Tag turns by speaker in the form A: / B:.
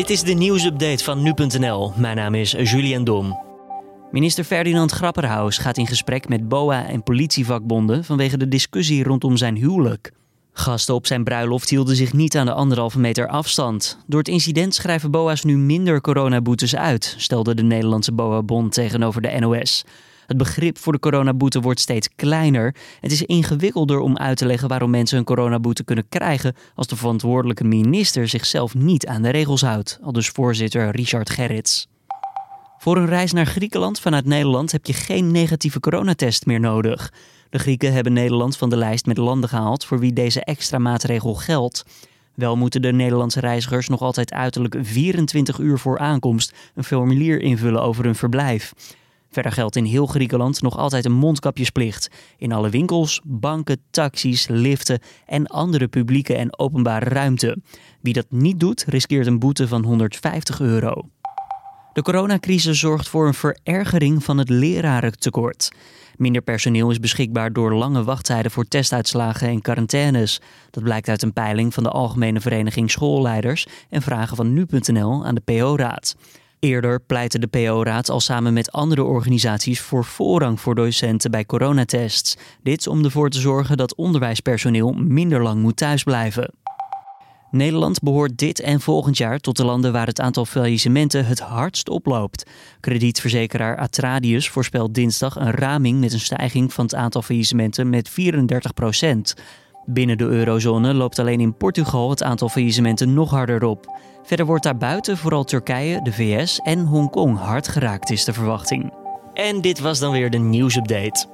A: Dit is de nieuwsupdate van nu.nl. Mijn naam is Julian Dom. Minister Ferdinand Grapperhaus gaat in gesprek met BOA en politievakbonden vanwege de discussie rondom zijn huwelijk. Gasten op zijn bruiloft hielden zich niet aan de anderhalve meter afstand. Door het incident schrijven BOA's nu minder coronaboetes uit, stelde de Nederlandse BOA-bond tegenover de NOS. Het begrip voor de coronaboete wordt steeds kleiner. Het is ingewikkelder om uit te leggen waarom mensen een coronaboete kunnen krijgen als de verantwoordelijke minister zichzelf niet aan de regels houdt, al dus voorzitter Richard Gerrits. Voor een reis naar Griekenland vanuit Nederland heb je geen negatieve coronatest meer nodig. De Grieken hebben Nederland van de lijst met landen gehaald voor wie deze extra maatregel geldt. Wel moeten de Nederlandse reizigers nog altijd uiterlijk 24 uur voor aankomst een formulier invullen over hun verblijf. Verder geldt in heel Griekenland nog altijd een mondkapjesplicht. In alle winkels, banken, taxis, liften en andere publieke en openbare ruimte. Wie dat niet doet, riskeert een boete van 150 euro. De coronacrisis zorgt voor een verergering van het lerarentekort. Minder personeel is beschikbaar door lange wachttijden voor testuitslagen en quarantaines. Dat blijkt uit een peiling van de Algemene Vereniging Schoolleiders en vragen van nu.nl aan de PO-raad. Eerder pleitte de PO-raad al samen met andere organisaties voor voorrang voor docenten bij coronatests. Dit om ervoor te zorgen dat onderwijspersoneel minder lang moet thuisblijven. Nederland behoort dit en volgend jaar tot de landen waar het aantal faillissementen het hardst oploopt. Kredietverzekeraar Atradius voorspelt dinsdag een raming met een stijging van het aantal faillissementen met 34 procent. Binnen de eurozone loopt alleen in Portugal het aantal faillissementen nog harder op. Verder wordt daarbuiten vooral Turkije, de VS en Hongkong hard geraakt, is de verwachting. En dit was dan weer de nieuwsupdate.